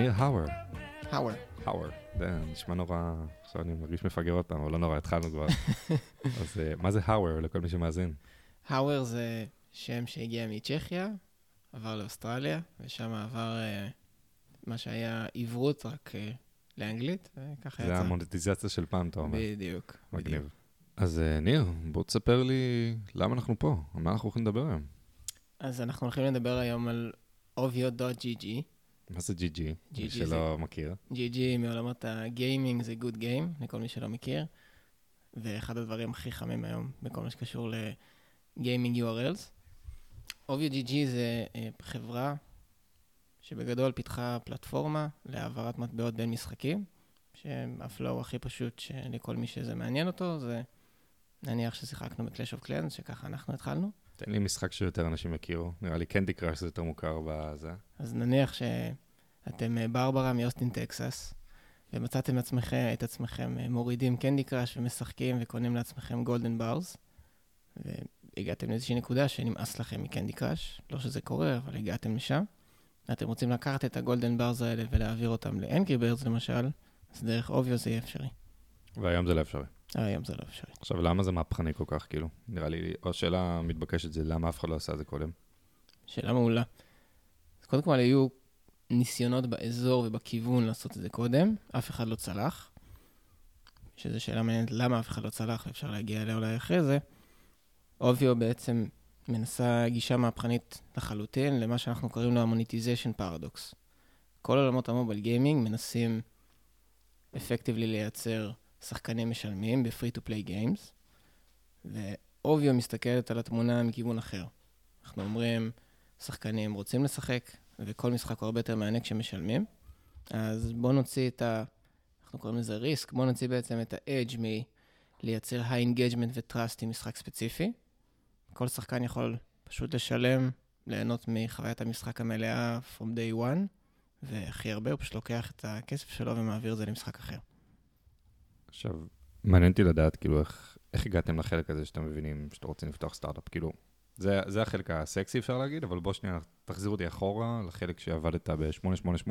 ניר האוור. האוור. האוור. זה נשמע נורא, עכשיו אני מרגיש מפגר עוד פעם, אבל לא נורא, התחלנו כבר. אז אה, מה זה האוור לכל מי שמאזין? האוור זה שם שהגיע מצ'כיה, עבר לאוסטרליה, ושם עבר אה, מה שהיה עברות רק אה, לאנגלית, וככה יצא. זה המונטיזציה של פעם, אתה אומר. בדיוק. מגניב. אז ניר, בוא תספר לי למה אנחנו פה, על מה אנחנו הולכים לדבר היום. אז אנחנו הולכים לדבר היום על obvio.gg. מה זה GG? מי GG שלא מכיר. GG מעולמות הגיימינג זה good game, לכל מי שלא מכיר. ואחד הדברים הכי חמים היום בכל מה שקשור לגיימינג URLs. obvio.gg זה אה, חברה שבגדול פיתחה פלטפורמה להעברת מטבעות בין משחקים, שהפלואו הכי פשוט שלכל מי שזה מעניין אותו, זה נניח ששיחקנו ב-Clash of Clans, שככה אנחנו התחלנו. תן לי משחק שיותר אנשים יכירו, נראה לי Candy Crush זה יותר מוכר בזה. אז נניח שאתם אה, ברברה מאוסטין, טקסס, ומצאתם עצמכם, את עצמכם אה, מורידים Candy Crush ומשחקים וקונים לעצמכם golden bars, והגעתם לאיזושהי נקודה שנמאס לכם מ-Candy Crush, לא שזה קורה, אבל הגעתם לשם, ואתם רוצים לקחת את ה-golden bars האלה ולהעביר אותם ל-Angry Birds למשל, אז דרך OviO זה יהיה אפשרי. והיום זה לא אפשרי. היום זה לא אפשרי. עכשיו, למה זה מהפכני כל כך, כאילו? נראה לי, או השאלה המתבקשת זה למה אף אחד לא עשה את זה קודם. שאלה מעולה. אז קודם כל היו ניסיונות באזור ובכיוון לעשות את זה קודם, אף אחד לא צלח. שזו שאלה מעניינת למה אף אחד לא צלח, ואפשר להגיע אליה אולי אחרי זה. OviO בעצם מנסה גישה מהפכנית לחלוטין למה שאנחנו קוראים לו המוניטיזיישן פרדוקס. כל עולמות המובייל גיימינג מנסים אפקטיבלי לייצר שחקנים משלמים ב-free to play games, ואוביו מסתכלת על התמונה מכיוון אחר. אנחנו אומרים, שחקנים רוצים לשחק, וכל משחק הוא הרבה יותר מענה כשמשלמים, אז בואו נוציא את ה... אנחנו קוראים לזה ריסק, בואו נוציא בעצם את ה-edge מלייצר high engagement ו-trust עם משחק ספציפי. כל שחקן יכול פשוט לשלם, ליהנות מחוויית המשחק המלאה from day one, והכי הרבה הוא פשוט לוקח את הכסף שלו ומעביר את זה למשחק אחר. עכשיו, מעניין אותי לדעת, כאילו, איך, איך הגעתם לחלק הזה שאתם מבינים שאתם רוצים לפתוח סטארט-אפ? כאילו, זה, זה החלק הסקסי, אפשר להגיד, אבל בוא שנייה, תחזיר אותי אחורה לחלק שעבדת ב-888,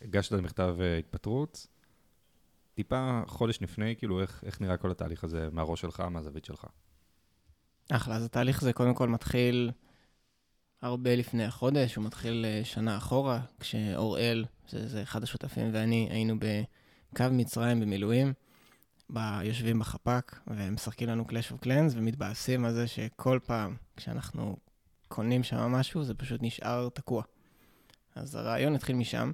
הגשת מכתב אה, התפטרות, טיפה חודש לפני, כאילו, איך, איך נראה כל התהליך הזה מהראש שלך, מהזווית שלך? אחלה, אז התהליך הזה קודם כל מתחיל הרבה לפני החודש, הוא מתחיל אה, שנה אחורה, כשאוראל, שזה אחד השותפים, ואני היינו בקו מצרים במילואים, יושבים בחפ"ק ומשחקים לנו Clash of Clans ומתבאסים על זה שכל פעם כשאנחנו קונים שם משהו, זה פשוט נשאר תקוע. אז הרעיון התחיל משם,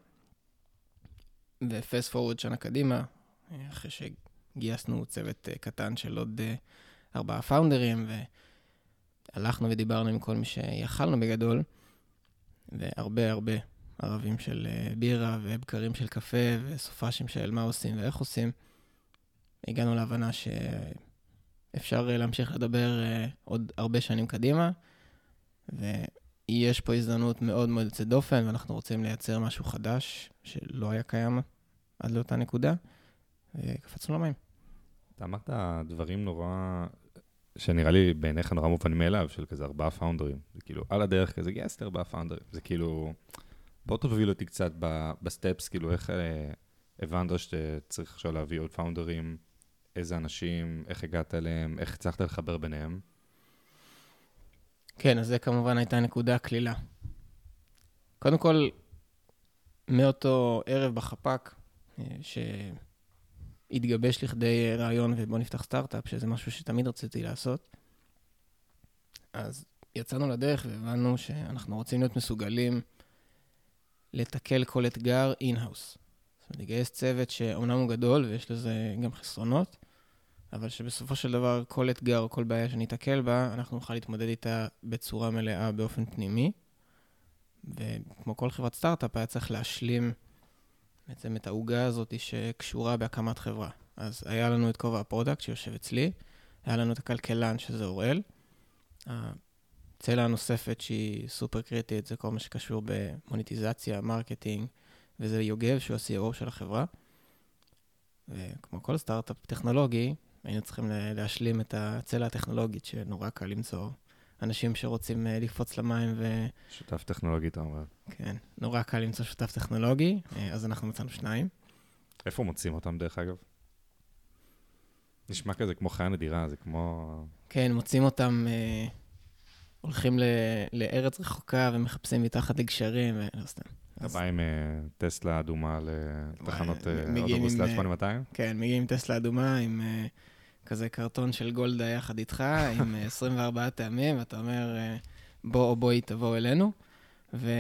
ופסט פורוורד שנה קדימה, אה, אחרי שגייסנו צוות אה, קטן של עוד ארבעה פאונדרים, והלכנו ודיברנו עם כל מי שיכלנו בגדול, והרבה הרבה ערבים של אה, בירה ובקרים של קפה וסופאשים של מה עושים ואיך עושים. הגענו להבנה שאפשר אה, להמשיך לדבר אה, עוד הרבה שנים קדימה, ויש פה הזדמנות מאוד מאוד יוצאת דופן, ואנחנו רוצים לייצר משהו חדש שלא היה קיים עד לאותה נקודה, וקפצנו למים. אתה אמרת דברים נורא, שנראה לי בעיניך נורא מובנים מאליו, של כזה ארבעה founderים. זה כאילו, על הדרך כזה, גייסתי ארבעה founderים. זה כאילו, בוא תוביל אותי קצת ב-steps, כאילו, איך אה, הבנת שצריך עכשיו להביא עוד founderים, איזה אנשים, איך הגעת אליהם, איך הצלחת לחבר ביניהם. כן, אז זה כמובן הייתה נקודה קלילה. קודם כל, מאותו ערב בחפ"ק, אה, שהתגבש לכדי רעיון ובוא נפתח סטארט-אפ, שזה משהו שתמיד רציתי לעשות, אז יצאנו לדרך והבנו שאנחנו רוצים להיות מסוגלים לתקל כל אתגר in-house. זאת אומרת, לגייס צוות שאומנם הוא גדול ויש לזה גם חסרונות, אבל שבסופו של דבר כל אתגר או כל בעיה שניתקל בה, אנחנו נוכל להתמודד איתה בצורה מלאה באופן פנימי. וכמו כל חברת סטארט-אפ, היה צריך להשלים בעצם את העוגה הזאת שקשורה בהקמת חברה. אז היה לנו את כובע ה-product שיושב אצלי, היה לנו את הכלכלן שזה אוראל. הצלע הנוספת שהיא סופר קריטית זה כל מה שקשור במוניטיזציה, marketing, וזה יוגב שהוא ה-COO של החברה. וכמו כל סטארט-אפ טכנולוגי, היינו צריכים להשלים את הצלע הטכנולוגית שנורא קל למצוא אנשים שרוצים אה, לקפוץ למים, ו... שותף טכנולוגי, אתה אומר. כן, נורא קל למצוא שותף טכנולוגי, אה, אז אנחנו מצאנו שניים. איפה מוצאים אותם, דרך אגב? נשמע כזה כמו חיה נדירה, זה כמו... כן, מוצאים אותם, אה, הולכים ל, לארץ רחוקה ומחפשים מתחת לגשרים, ולא סתם. אתה בא עם אה, טסלה אדומה לתחנות אה, אוטובוס עם, ליד אה, 8200? כן, מגיעים עם טסלה אדומה, עם כזה קרטון של גולדה יחד איתך, עם אה, 24 טעמים, ואתה אומר, בוא או בואי תבואו אלינו. ו...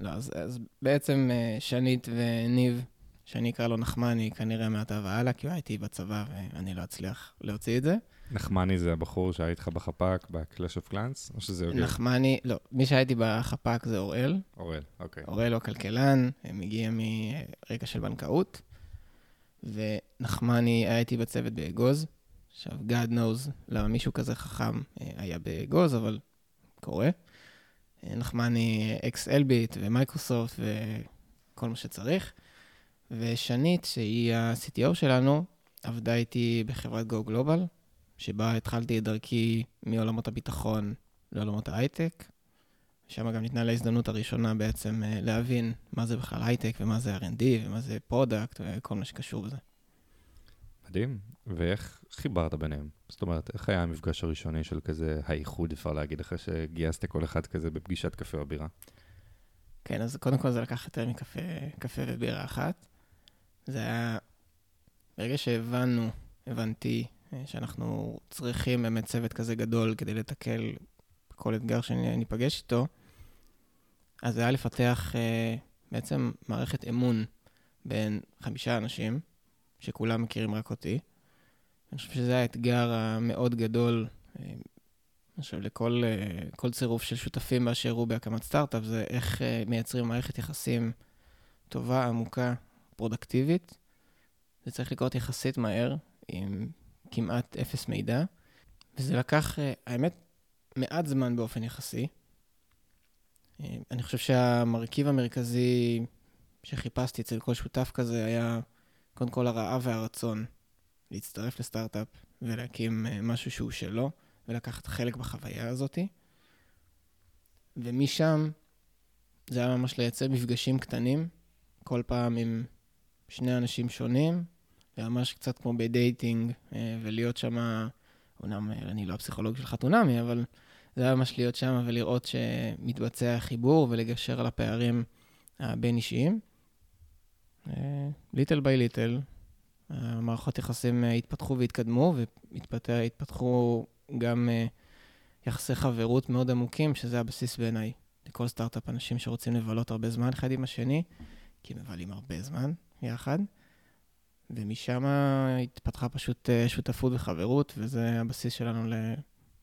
לא, אז, אז בעצם שנית וניב, שאני אקרא לו נחמני, כנראה מעתה והלאה, כי הוא היה איתי בצבא ואני לא אצליח להוציא את זה. נחמני זה הבחור שהיה איתך בחפ"ק, ב-Clash of Clans, או שזה יוגב? נחמני, לא, מי שהייתי בחפ"ק זה אוראל. אוראל, אוקיי. אוראל הוא הכלכלן, מגיע מרקע של בנקאות, ונחמני היה איתי בצוות באגוז. עכשיו, God knows למה מישהו כזה חכם אה, היה באגוז, אבל קורה. אה, נחמני אקס אלביט ו-Microsoft וכל מה שצריך. ושנית, שהיא ה-CTO שלנו, עבדה איתי בחברת Go Global, שבה התחלתי את דרכי מעולמות הביטחון לעולמות ההייטק. שם גם ניתנה לי ההזדמנות הראשונה בעצם אה, להבין מה זה בכלל הייטק ומה זה R&D ומה זה product וכל מה שקשור בזה. מדהים. ואיך חיברת ביניהם? זאת אומרת, איך היה המפגש הראשוני של כזה האיחוד, אפשר להגיד, אחרי שגייסת כל אחד כזה בפגישת קפה או בירה? כן, אז קודם כל זה לקח יותר מקפה קפה ובירה אחת. זה היה... ברגע שהבנו, הבנתי שאנחנו צריכים באמת צוות כזה גדול כדי לתקל כל אתגר שניפגש איתו, אז זה היה לפתח אה, בעצם מערכת אמון בין חמישה אנשים, שכולם מכירים רק אותי. אני חושב שזה האתגר המאוד גדול, אה, אני חושב, לכל אה, כל צירוף של שותפים באשר הוא בהקמת סטארט-אפ, זה איך אה, מייצרים מערכת יחסים טובה, עמוקה, פרודקטיבית. זה צריך לקרות יחסית מהר, עם כמעט אפס מידע, וזה לקח, אה, האמת, מעט זמן באופן יחסי. אה, אני חושב שהמרכיב המרכזי שחיפשתי אצל כל שותף כזה היה קודם כל הרעב והרצון להצטרף לסטארט-אפ ולהקים אה, משהו שהוא שלו, ולקחת חלק בחוויה הזאתי. ומשם זה היה ממש לייצר מפגשים קטנים, כל פעם עם שני אנשים שונים, וממש קצת כמו בדייטינג, אה, ולהיות שם, אומנם אה, אני לא הפסיכולוג של חתונמי, אבל זה היה ממש להיות שם ולראות שמתבצע חיבור ולגשר על הפערים הבין-אישיים. little by little, המערכות יחסים אה, התפתחו והתקדמו, והתפתחו גם יחסי חברות מאוד עמוקים, שזה הבסיס בעיניי לכל סטארט-אפ, אנשים שרוצים לבלות הרבה זמן אחד עם השני, כי מבלים הרבה זמן יחד, ומשם התפתחה פשוט uh, שותפות וחברות, וזה הבסיס שלנו ל-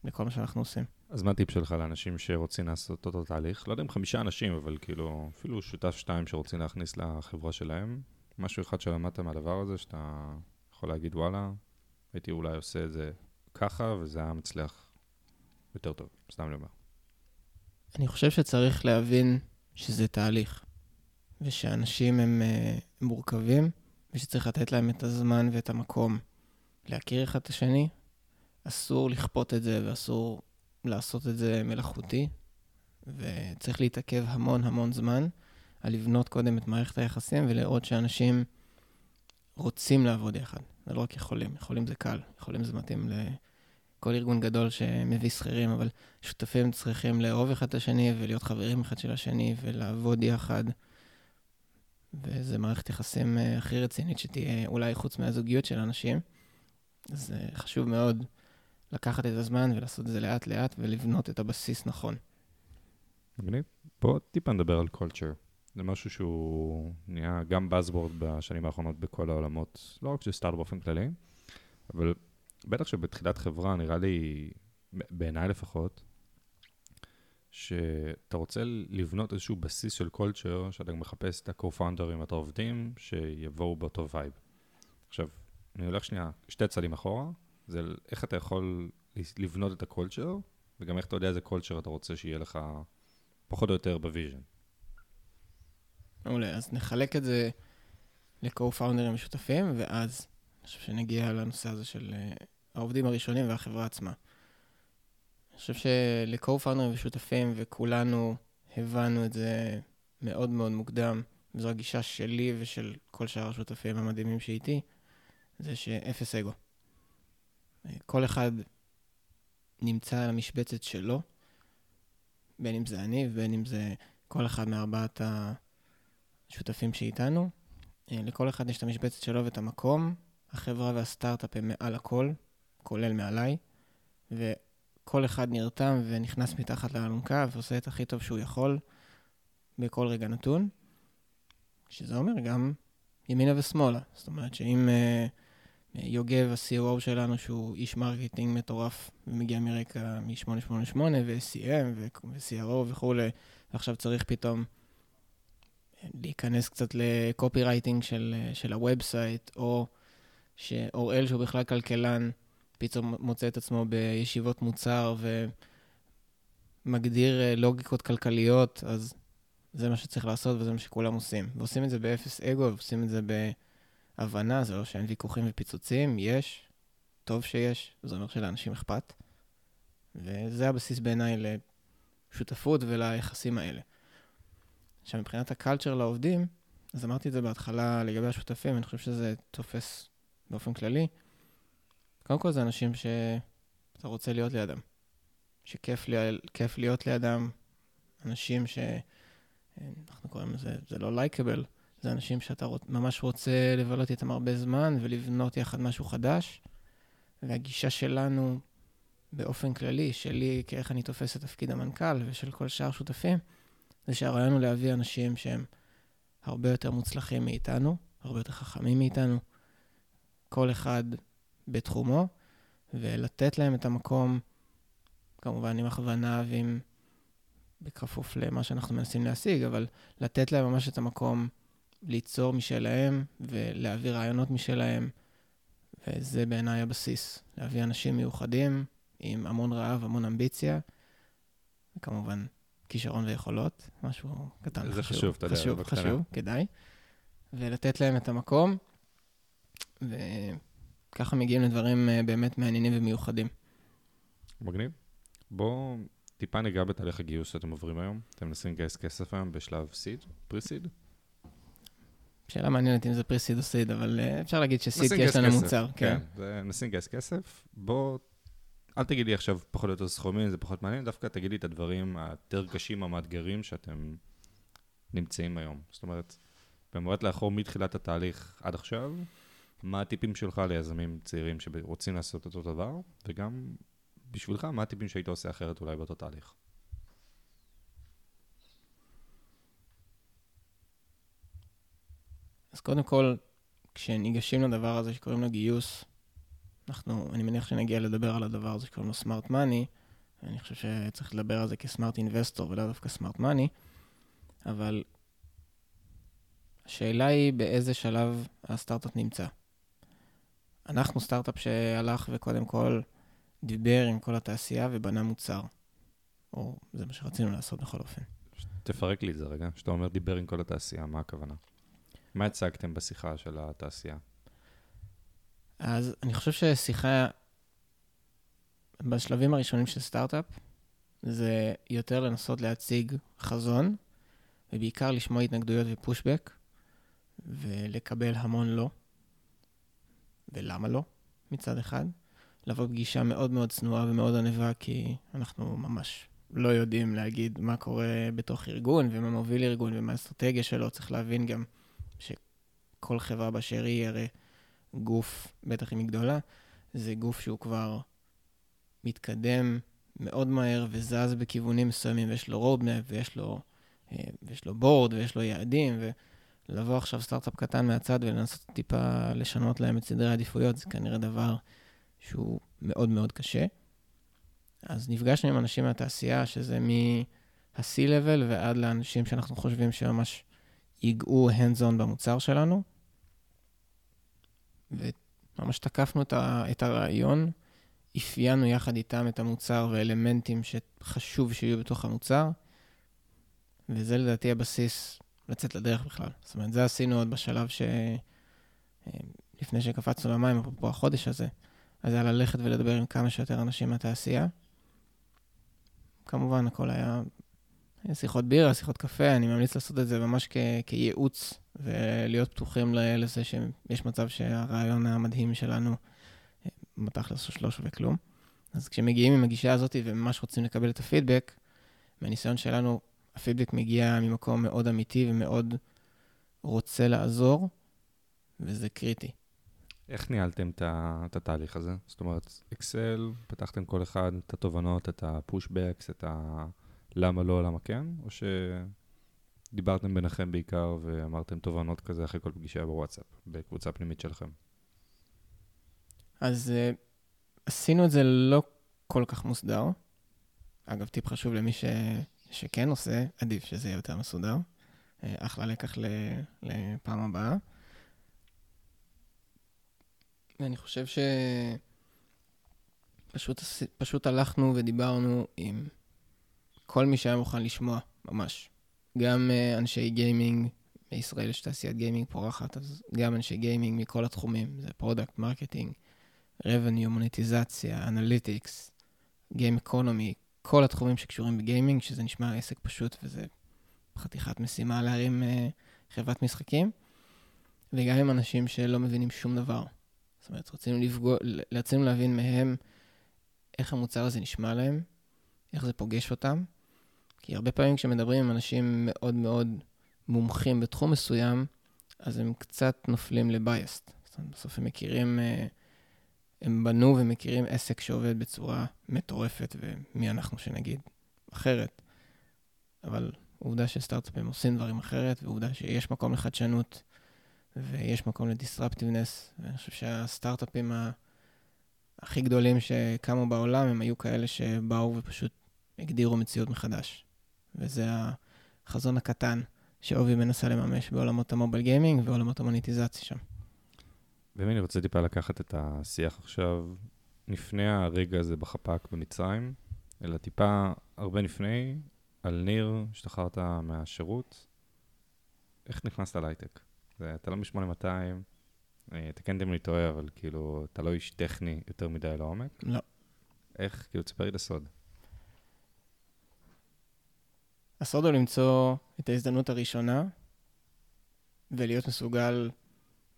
לכל מה שאנחנו עושים. אז מה הטיפ שלך לאנשים שרוצים לעשות אותו תהליך? לא יודע אם חמישה אנשים, אבל כאילו, אפילו שותף שתיים שרוצים להכניס לחברה שלהם, משהו אחד שלמדת מהדבר הזה, שאתה יכול להגיד, וואלה, הייתי אולי עושה את זה ככה, וזה היה מצליח יותר טוב, סתם אני אומר. אני חושב שצריך להבין שזה תהליך, ושאנשים הם uh, מורכבים, ושצריך לתת להם את הזמן ואת המקום להכיר אחד את השני. אסור לכפות את זה ואסור לעשות את זה מלאכותי, וצריך להתעכב המון המון זמן על לבנות קודם את מערכת היחסים ולראות שאנשים רוצים לעבוד יחד. זה לא רק יכולים, יכולים זה קל, יכולים זה מתאים לכל ארגון גדול שמביא שכירים, אבל שותפים צריכים לאהוב אחד את השני ולהיות חברים אחד של השני ולעבוד יחד. וזו מערכת יחסים אה, הכי רצינית שתהיה, אולי חוץ מהזוגיות של אנשים. אז אה, חשוב מאוד לקחת את הזמן ולעשות את זה לאט-לאט ולבנות את הבסיס נכון. מגניב. בוא טיפה נדבר על קולצ'ר. זה משהו שהוא נהיה גם Buzzword בשנים האחרונות בכל העולמות, לא רק של סטארט באופן כללי, אבל בטח שבתחילת חברה נראה לי, בעיניי לפחות, שאתה רוצה לבנות איזשהו בסיס של culture, שאתה מחפש את ה-co-founders, את העובדים, שיבואו באותו vibe. עכשיו, אני הולך שנייה שתי צעדים אחורה, זה איך אתה יכול לבנות את ה-culture, וגם איך אתה יודע איזה culture אתה רוצה שיהיה לך פחות או יותר ב-vision. מעולה, אז נחלק את זה ל-co-founders משותפים, ואז אני חושב שנגיע לנושא הזה של uh, העובדים הראשונים והחברה עצמה. אני חושב שלקו-פאונדרים ושותפים, וכולנו הבנו את זה מאוד מאוד מוקדם, וזו הגישה שלי ושל כל שאר השותפים המדהימים שאיתי, זה שאפס אגו. כל אחד נמצא על המשבצת שלו, בין אם זה אני ובין אם זה כל אחד מארבעת השותפים שאיתנו. לכל אחד יש את המשבצת שלו ואת המקום. החברה והסטארט-אפ הם מעל הכל, כולל מעליי, וכל אחד נרתם ונכנס מתחת לאלונקה ועושה את הכי טוב שהוא יכול בכל רגע נתון, שזה אומר גם ימינה ושמאלה. זאת אומרת שאם uh, יוגב, ה-COO שלנו, שהוא איש marketing מטורף ומגיע מרקע מ-888 ו-CM ו-CRO וכולי, ועכשיו צריך פתאום להיכנס קצת ל-copywriting של, של ה-website, או שאוראל, שהוא בכלל כלכלן, פתאום מוצא את עצמו בישיבות מוצר ומגדיר אה, לוגיקות כלכליות, אז זה מה שצריך לעשות וזה מה שכולם עושים. ועושים את זה באפס אגו, ועושים את זה בהבנה, זה לא שאין ויכוחים ופיצוצים, יש, טוב שיש, זה אומר שלאנשים אכפת. וזה הבסיס בעיניי לשותפות וליחסים האלה. עכשיו, מבחינת הקלצ'ר לעובדים, אז אמרתי את זה בהתחלה לגבי השותפים, אני חושב שזה תופס באופן כללי. קודם כל זה אנשים שאתה רוצה להיות לידם, שכיף לי, להיות לידם, אנשים שאנחנו קוראים לזה, זה לא לייקבל, זה אנשים שאתה רוצ, ממש רוצה לבלות איתם הרבה זמן ולבנות יחד משהו חדש. והגישה שלנו באופן כללי, שלי כאיך אני תופס את תפקיד המנכ"ל ושל כל שאר שותפים, זה שהרעיון הוא להביא אנשים שהם הרבה יותר מוצלחים מאיתנו, הרבה יותר חכמים מאיתנו, כל אחד בתחומו, ולתת להם את המקום, כמובן עם הכוונה ועם... בכפוף למה שאנחנו מנסים להשיג, אבל לתת להם ממש את המקום ליצור משלהם ולהביא רעיונות משלהם, וזה בעיניי הבסיס. להביא אנשים מיוחדים עם המון רעב, המון אמביציה, וכמובן כישרון ויכולות, משהו קטן. זה חשוב, חשוב אתה יודע, חשוב, חשוב, חשוב, כדאי. ולתת להם את המקום, וככה מגיעים לדברים אה, באמת מעניינים ומיוחדים. מגניב. בואו טיפה ניגע בתהליך הגיוס שאתם עוברים היום. אתם מנסים לגייס כסף היום בשלב סיד, פרי-סיד? שאלה מעניינת אם זה פרי-סיד או סיד, אבל אה, אפשר להגיד שסיד יש לנו מוצר. כן, כן. מנסים לגייס כסף. בוא אל תגיד לי עכשיו פחות או יותר סכומים, זה פחות מעניין, דווקא תגיד לי את הדברים היותר קשים, המאתגרים שאתם נמצאים היום. זאת אומרת, במבט לאחור מתחילת התהליך עד עכשיו, מה הטיפים שלך ליזמים צעירים שרוצים לעשות אותו דבר, וגם בשבילך, מה הטיפים שהיית עושה אחרת אולי באותו תהליך? אז קודם כל, כשניגשים לדבר הזה שקוראים לו גיוס, אנחנו, אני מניח שנגיע לדבר על הדבר הזה שקוראים לו סמארט מאני, אני חושב שצריך לדבר על זה כסמארט אינבסטור ולא דווקא סמארט מאני, אבל השאלה היא באיזה שלב הסטארט-אפ נמצא. אנחנו סטארט-אפ שהלך וקודם כל דיבר עם כל התעשייה ובנה מוצר. או זה מה שרצינו לעשות בכל אופן. תפרק לי את זה רגע. כשאתה אומר דיבר עם כל התעשייה, מה הכוונה? מה הצגתם בשיחה של התעשייה? אז אני חושב ששיחה בשלבים הראשונים של סטארט-אפ, זה יותר לנסות להציג חזון, ובעיקר לשמוע התנגדויות ופושבק, ולקבל המון לא, ולמה לא, מצד אחד. לבוא פגישה מאוד מאוד צנועה ומאוד ענווה, כי אנחנו ממש לא יודעים להגיד מה קורה בתוך ארגון, ומה מוביל ארגון, ומה האסטרטגיה שלו. צריך להבין גם שכל חברה באשר היא, הרי גוף, בטח אם היא גדולה, זה גוף שהוא כבר מתקדם מאוד מהר וזז בכיוונים מסוימים, ויש לו roadmap, ויש לו, אה, ויש לו בורד, ויש לו יעדים, ולבוא עכשיו סטארט-אפ קטן מהצד ולנסות טיפה לשנות להם את סדרי העדיפויות, זה כנראה דבר שהוא מאוד מאוד קשה. אז נפגשנו עם אנשים מהתעשייה, שזה מה-C-Level ועד לאנשים שאנחנו חושבים שממש ייגעו hands-on במוצר שלנו. וממש תקפנו את הרעיון, אפיינו יחד איתם את המוצר ואלמנטים שחשוב שיהיו בתוך המוצר, וזה לדעתי הבסיס לצאת לדרך בכלל. זאת אומרת, זה עשינו עוד בשלב ש... אה, לפני שקפצנו למים, אפרופו החודש הזה, אז היה ללכת ולדבר עם כמה שיותר אנשים מהתעשייה, כמובן, הכל היה שיחות בירה, שיחות קפה, אני ממליץ לעשות את זה ממש כ- כייעוץ, ולהיות פתוחים לזה שיש מצב שהרעיון המדהים שלנו, בתכלס לא שווה כלום. אז כשמגיעים עם הגישה הזאת וממש רוצים לקבל את הפידבק, מהניסיון שלנו, הפידבק מגיע ממקום מאוד אמיתי ומאוד רוצה לעזור, וזה קריטי. איך ניהלתם את התהליך הזה? זאת אומרת, אקסל, פתחתם כל אחד את התובנות, את הפושבקס, את ה... למה לא, למה כן? או שדיברתם ביניכם בעיקר ואמרתם תובנות כזה אחרי כל פגישה בוואטסאפ, בקבוצה פנימית שלכם? אז uh, עשינו את זה לא כל כך מוסדר. אגב, טיפ חשוב למי ש... שכן עושה, עדיף שזה יהיה יותר מסודר. Uh, אחלה לקח. לפעם הבאה. ואני חושב שפשוט פשוט הלכנו ודיברנו עם כל מי שהיה מוכן לשמוע, ממש. גם uh, אנשי גיימינג, בישראל יש תעשיית גיימינג פורחת, אז גם אנשי גיימינג מכל התחומים, זה product, marketing, revenue, מוניטיזציה, analytics, game economy, כל התחומים שקשורים בגיימינג, שזה נשמע עסק פשוט וזה חתיכת משימה להרים uh, חברת משחקים, וגם עם אנשים שלא מבינים שום דבר. זאת אומרת, רצינו, לפגוע, רצינו להבין מהם איך המוצר הזה נשמע להם, איך זה פוגש אותם, כי הרבה פעמים כשמדברים עם אנשים מאוד מאוד מומחים בתחום מסוים, אז הם קצת נופלים לבייסט. זאת אומרת, בסוף הם מכירים, אה, הם בנו ומכירים עסק שעובד בצורה מטורפת, ומי אנחנו שנגיד אחרת. אבל עובדה שסטארט-אפים עושים דברים אחרת, ועובדה שיש מקום לחדשנות, ויש מקום לדיסרפטיבנס, ואני חושב שהסטארט-אפים הכי גדולים שקמו בעולם, הם היו כאלה שבאו ופשוט הגדירו מציאות מחדש. וזה החזון הקטן שאובי מנסה לממש בעולמות המובייל גיימינג ועולמות המוניטיזציה שם. באמת אני רוצה טיפה לקחת את השיח עכשיו, לפני הרגע הזה בחפ"ק במצרים, אלא טיפה הרבה לפני, על ניר, השתחררת מהשירות, איך נכנסת להייטק? אתה לא מ-8200, אה, תקן אם אני טועה, אבל כאילו, אתה לא איש טכני יותר מדי לעומק. לא. איך? כאילו, תספר לי את הסוד. הסוד הוא למצוא את ההזדמנות הראשונה ולהיות מסוגל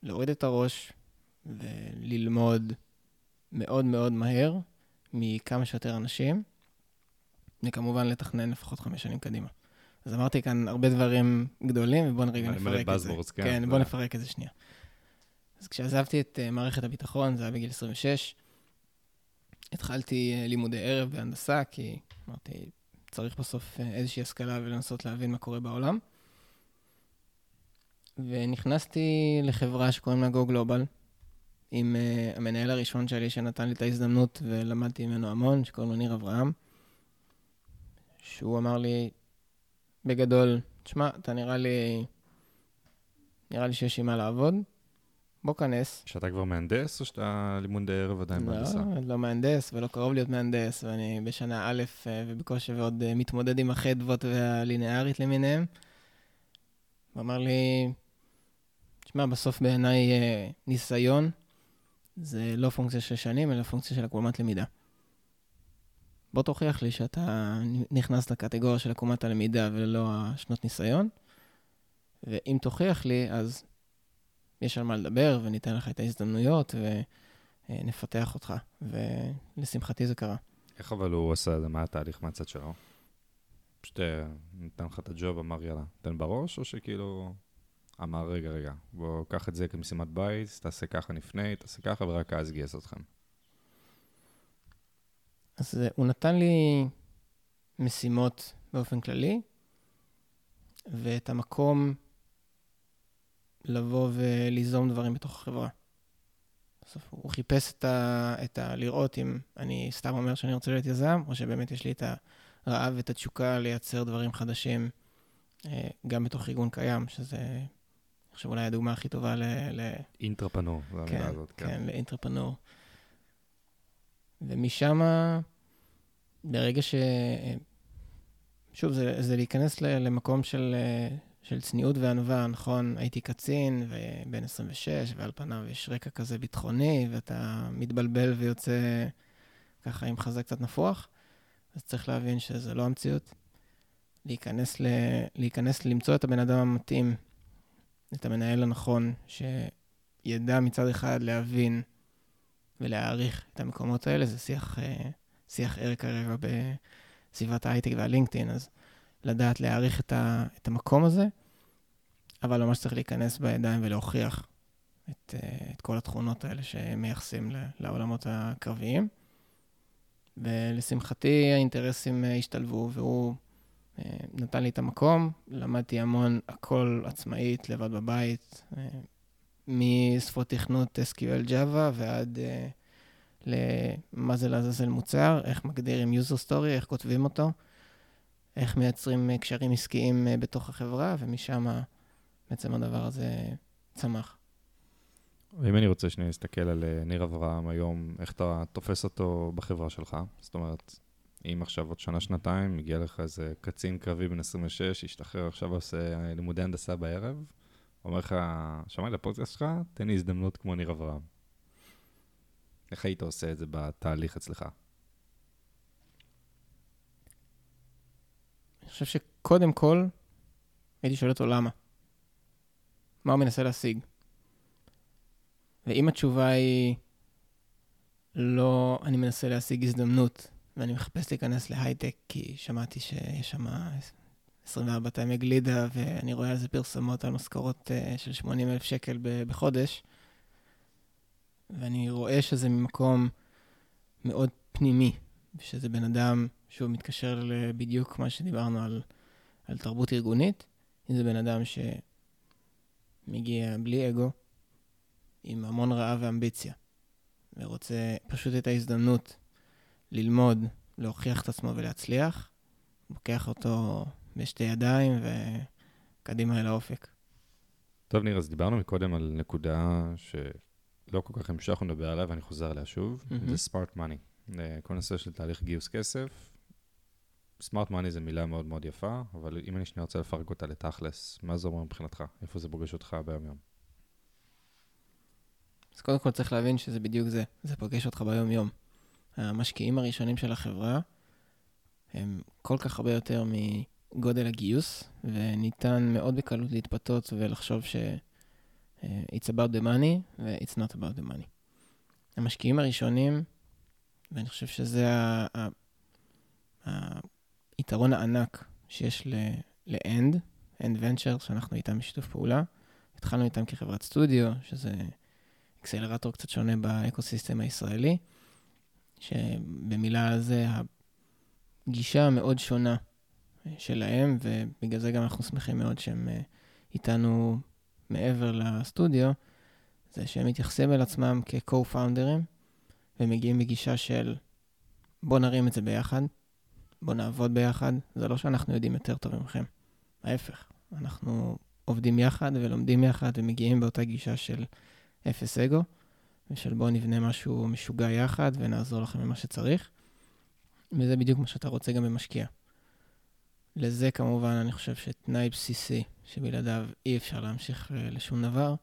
להוריד את הראש וללמוד מאוד מאוד מהר מכמה שיותר אנשים, וכמובן לתכנן לפחות חמש שנים קדימה. אז אמרתי כאן הרבה דברים גדולים, ובואו רגע נפרק את זה. כן, כן, בואו נפרק את זה שנייה. אז כשעזבתי את uh, מערכת הביטחון, זה היה בגיל 26, התחלתי uh, לימודי ערב בהנדסה, כי אמרתי, צריך בסוף אה, איזושהי השכלה ולנסות להבין מה קורה בעולם. ונכנסתי לחברה שקוראים לה Go Global, עם uh, המנהל הראשון שלי שנתן לי את ההזדמנות ולמדתי ממנו המון, שקוראים לו ניר אברהם, שהוא אמר לי, בגדול, תשמע, אתה נראה לי, נראה לי שיש עם מה לעבוד. בוא כנס. שאתה כבר מהנדס, או שאתה לימודי ערב עדיין בהנדסה? לא, לא מהנדס, ולא קרוב להיות מהנדס, ואני בשנה א', אה, ובקושי ועוד אה, מתמודד עם החדוות והלינארית למיניהם. הוא אמר לי, תשמע, בסוף בעיניי ניסיון זה לא פונקציה של שנים, אלא פונקציה של עקומת למידה. בוא תוכיח לי שאתה נכנס לקטגוריה של עקומת הלמידה ולא השנות ניסיון, ואם תוכיח לי, אז יש על מה לדבר, וניתן לך את ההזדמנויות, ונפתח אותך. ולשמחתי זה קרה. איך אבל הוא עשה את זה? מה התהליך מהצד שלו? פשוט אה, נתן לך את הג'וב, אמר יאללה, תן בראש, או שכאילו אמר, רגע, רגע, בוא, קח את זה כמשימת בית, תעשה ככה לפני, תעשה ככה, ורק אז גייס אתכם. אז אה, הוא נתן לי משימות באופן כללי, ואת המקום לבוא וליזום דברים בתוך החברה. בסוף הוא חיפש את ה, את ה... לראות אם אני סתם אומר שאני רוצה להיות יזם, או שבאמת יש לי את הרעב ואת התשוקה לייצר דברים חדשים אה, גם בתוך ארגון קיים, שזה, חושב, אולי הדוגמה הכי טובה ל... ל... אינטרפנור, זו המילה כן, הזאת, כן. כן, לאינטרפנור. ומשם, ברגע ש... שוב, זה, זה להיכנס למקום של, של צניעות וענווה, נכון? הייתי קצין, ובן 26, ועל פניו יש רקע כזה ביטחוני, ואתה מתבלבל ויוצא ככה עם חזה קצת נפוח. אז צריך להבין שזה לא המציאות. להיכנס, ל... להיכנס למצוא את הבן אדם המתאים, את המנהל הנכון, שידע מצד אחד להבין ולהעריך את המקומות האלה, זה שיח, אה, שיח ער כרגע בסביבת ההייטק והלינקדאין, אז לדעת להעריך את, ה... את המקום הזה, אבל ממש צריך להיכנס בידיים ולהוכיח את, אה, את כל התכונות האלה שמייחסים לעולמות הקרביים. ולשמחתי האינטרסים אה, השתלבו, והוא נתן לי את המקום, למדתי המון, הכל עצמאית, לבד בבית, משפות תכנות SQL Java ועד למה זה לעזאזל מוצר, איך מגדירים user story, איך כותבים אותו, איך מייצרים קשרים עסקיים בתוך החברה, ומשם בעצם הדבר הזה צמח. אם אני רוצה שנייה להסתכל על אה, ניר אברהם היום, איך אתה תופס אותו בחברה שלך? זאת אומרת, אם עכשיו עוד שנה-שנתיים מגיע לך איזה קצין קרבי בן 26, השתחרר עכשיו עושה לימודי הנדסה בערב, אומר לך, שמע לי לפודקאסט שלך, תן לי הזדמנות כמו ניר אברהם. איך היית עושה את זה בתהליך אצלך? אני חושב שקודם כל, הייתי שואל אותו למה. מה הוא מנסה להשיג? ואם התשובה היא לא, אני מנסה להשיג הזדמנות, ואני מחפש להיכנס להייטק, כי שמעתי שיש שם 24 טיימי גלידה, ואני רואה על זה פרסומות על משכורות uh, של 80 אלף שקל בחודש, ואני רואה שזה ממקום מאוד פנימי, שזה בן אדם שהוא מתקשר בדיוק מה שדיברנו על, על תרבות ארגונית, אם זה בן אדם שמגיע בלי אגו, עם המון רעב ואמביציה, ורוצה פשוט את ההזדמנות ללמוד, להוכיח את עצמו ולהצליח, לוקח אותו בשתי ידיים וקדימה אל האופק. טוב, ניר, אז דיברנו מקודם על נקודה שלא כל כך המשכנו לדבר עליה, ואני חוזר עליה שוב, mm-hmm. זה סמארט מאני. כל נושא של תהליך גיוס כסף. סמארט מאני זה מילה מאוד מאוד יפה, אבל אם אני שנייה רוצה לפרק אותה לתכלס, מה זה אומר מבחינתך? איפה זה פוגש אותך ביום-יום? אז קודם כל צריך להבין שזה בדיוק זה, זה פוגש אותך ביום-יום. המשקיעים הראשונים של החברה הם כל כך הרבה יותר מגודל הגיוס, וניתן מאוד בקלות להתפתות ולחשוב ש- אה, it's about the money ו-it's not about the money. המשקיעים הראשונים, ואני חושב שזה ה- ה- ה- היתרון הענק שיש ל-End, End Venture, שאנחנו איתם בשיתוף פעולה. התחלנו איתם כחברת סטודיו, שזה אקסלרטור קצת שונה באקוסיסטם הישראלי, שבמילה זה הגישה המאוד שונה שלהם, ובגלל זה גם אנחנו שמחים מאוד שהם אה, איתנו מעבר לסטודיו, זה שהם מתייחסים אל עצמם כ-co-founders, ומגיעים בגישה של בוא נרים את זה ביחד, בוא נעבוד ביחד. זה לא שאנחנו יודעים יותר טוב ממכם, ההפך, אנחנו עובדים יחד ולומדים יחד ומגיעים באותה גישה של אפס אגו, ושל בואו נבנה משהו משוגע יחד ונעזור לכם במה שצריך. וזה בדיוק מה שאתה רוצה גם במשקיע. לזה כמובן אני חושב שתנאי בסיסי שבלעדיו אי אפשר להמשיך לשום דבר,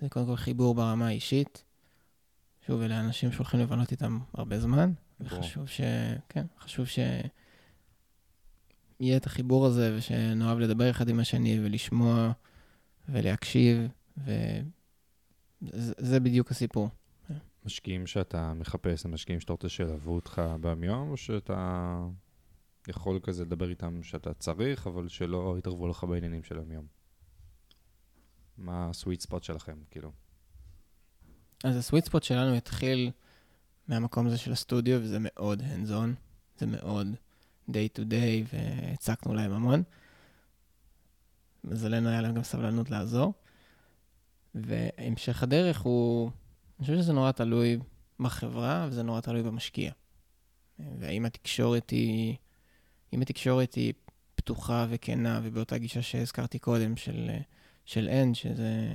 זה קודם כל חיבור ברמה האישית. שוב, אלה אנשים שהולכים לבנות איתם הרבה זמן, וחשוב ש... כן, חשוב ש... יהיה את החיבור הזה, ושנאהב לדבר אחד עם השני ולשמוע ולהקשיב, ו... זה, זה בדיוק הסיפור. משקיעים שאתה מחפש, הם משקיעים שאתה רוצה שילוו אותך ביום, או שאתה יכול כזה לדבר איתם שאתה צריך, אבל שלא יתערבו לך בעניינים של היום-יום? מה הסוויט ספוט שלכם, כאילו? אז הסוויט ספוט שלנו התחיל מהמקום הזה של הסטודיו, וזה מאוד hands on, זה מאוד day to day, והצקנו להם המון. מזלנו היה להם גם סבלנות לעזור. והמשך הדרך הוא, אני חושב שזה נורא תלוי בחברה, וזה נורא תלוי במשקיע. והאם התקשורת היא, אם התקשורת היא פתוחה וכנה, ובאותה גישה שהזכרתי קודם, של, של אנד, שזה,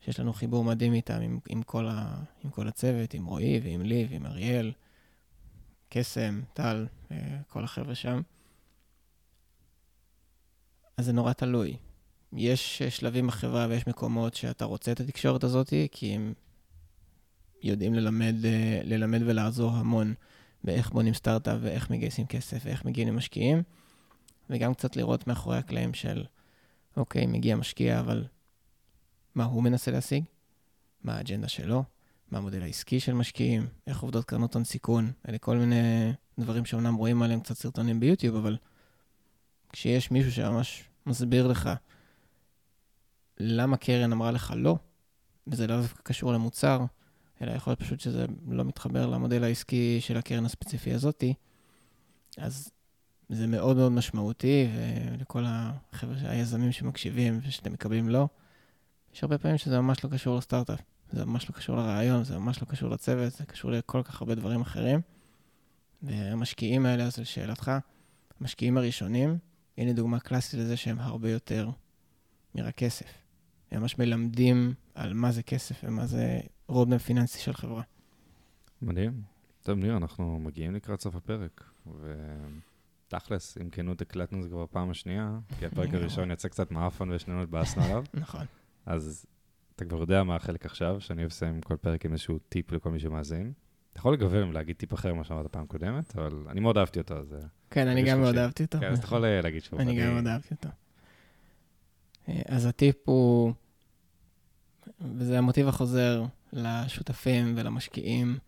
שיש לנו חיבור מדהים איתם, עם, עם, כל ה, עם כל הצוות, עם רועי ועם לי ועם אריאל, קסם, טל, כל החבר'ה שם. אז זה נורא תלוי. יש שלבים בחברה ויש מקומות שאתה רוצה את התקשורת הזאת, כי הם יודעים ללמד, אה, ללמד ולעזור המון באיך בונים סטארט-אפ ואיך מגייסים כסף ואיך מגיעים למשקיעים, וגם קצת לראות מאחורי הקלעים של, אוקיי, מגיע משקיע, אבל מה הוא מנסה להשיג? מה האג'נדה שלו? מה המודל העסקי של משקיעים? איך עובדות קרנות הון סיכון? אלה כל מיני דברים שאומנם רואים עליהם קצת סרטונים ביוטיוב, אבל כשיש מישהו שממש מסביר לך למה קרן אמרה לך לא, וזה לא דווקא קשור למוצר, אלא יכול להיות פשוט שזה לא מתחבר למודל העסקי של הקרן הספציפי הזאתי, אז זה מאוד מאוד משמעותי, ולכל החבר'ה, היזמים שמקשיבים ושאתם מקבלים לא, יש הרבה פעמים שזה ממש לא קשור לסטארט-אפ, זה ממש לא קשור לרעיון, זה ממש לא קשור לצוות, זה קשור לכל כך הרבה דברים אחרים. והמשקיעים האלה, אז לשאלתך, המשקיעים הראשונים, הנה דוגמה קלאסית לזה שהם הרבה יותר מרק כסף. הם ממש מלמדים על מה זה כסף ומה זה roadmap פיננסי של חברה. מדהים. טוב, ניר, אנחנו מגיעים לקראת סוף הפרק, ותכלס, אם כנות הקלטנו את זה כבר פעם השנייה, כי הפרק הראשון יצא קצת מעפן ושנינו התבאסנו עליו. נכון. אז אתה כבר יודע מה החלק עכשיו, שאני לסיים כל פרק עם איזשהו טיפ לכל מי שמאזין. אתה יכול לגוון ולהגיד טיפ אחר ממה שאמרת פעם קודמת, אבל אני מאוד אהבתי אותו, אז... כן, אני גם מאוד אהבתי אותו. כן, אז אתה יכול אה, להגיד שוב. אני גם מאוד אהבתי אותו. אה, אז הטיפ הוא, וזה המוטיב החוזר לשותפים ולמשקיעים,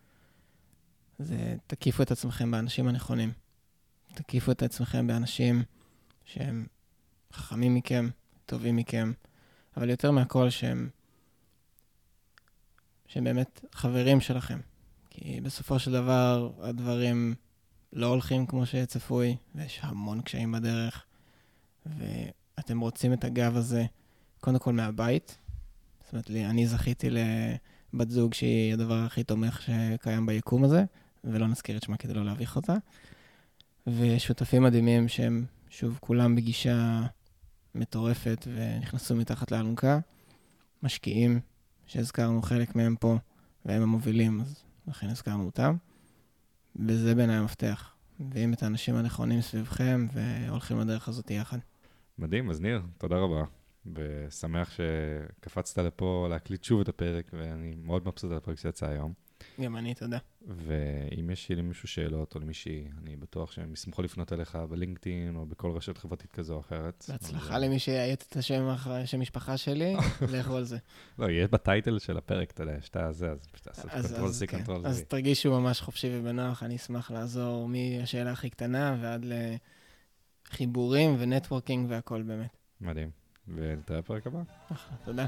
זה תקיפו את עצמכם באנשים הנכונים. תקיפו את עצמכם באנשים שהם חכמים מכם, טובים מכם, אבל יותר מהכל שהם, שהם באמת חברים שלכם. כי בסופו של דבר הדברים לא הולכים כמו שצפוי, ויש המון קשיים בדרך, ואתם רוצים את הגב הזה קודם כל מהבית. זאת אומרת, לי, אני זכיתי לבת זוג שהיא הדבר הכי תומך שקיים ביקום הזה, ולא נזכיר את שמה כדי לא להביך אותה. ושותפים מדהימים שהם, שוב, כולם בגישה מטורפת ונכנסו מתחת לאלונקה. משקיעים, שהזכרנו חלק מהם פה, והם המובילים, אז לכן הזכרנו אותם. וזה בעיניי המפתח. מביאים את האנשים הנכונים סביבכם והולכים לדרך הזאת יחד. מדהים, אז ניר, תודה רבה. ושמח שקפצת לפה להקליט שוב את הפרק, ואני מאוד מבסוט על הפרק שיצא היום. גם אני, תודה. ואם יש למישהו שאלות או למישהי, אני בטוח שהם ישמחו לפנות אליך בלינקדאין או בכל רשת חברתית כזו או אחרת. בהצלחה למי שיאיית את השם משפחה שלי, לכו על זה. לא, יהיה ב title של הפרק, אתה יודע, שאתה זה, אז תעשה control C, control Z. אז תרגישו ממש חופשי ובנוח, אני אשמח לעזור מהשאלה הכי קטנה ועד לחיבורים ונטוורקינג והכל באמת. מדהים. ונתראה בפרק הבא. תודה.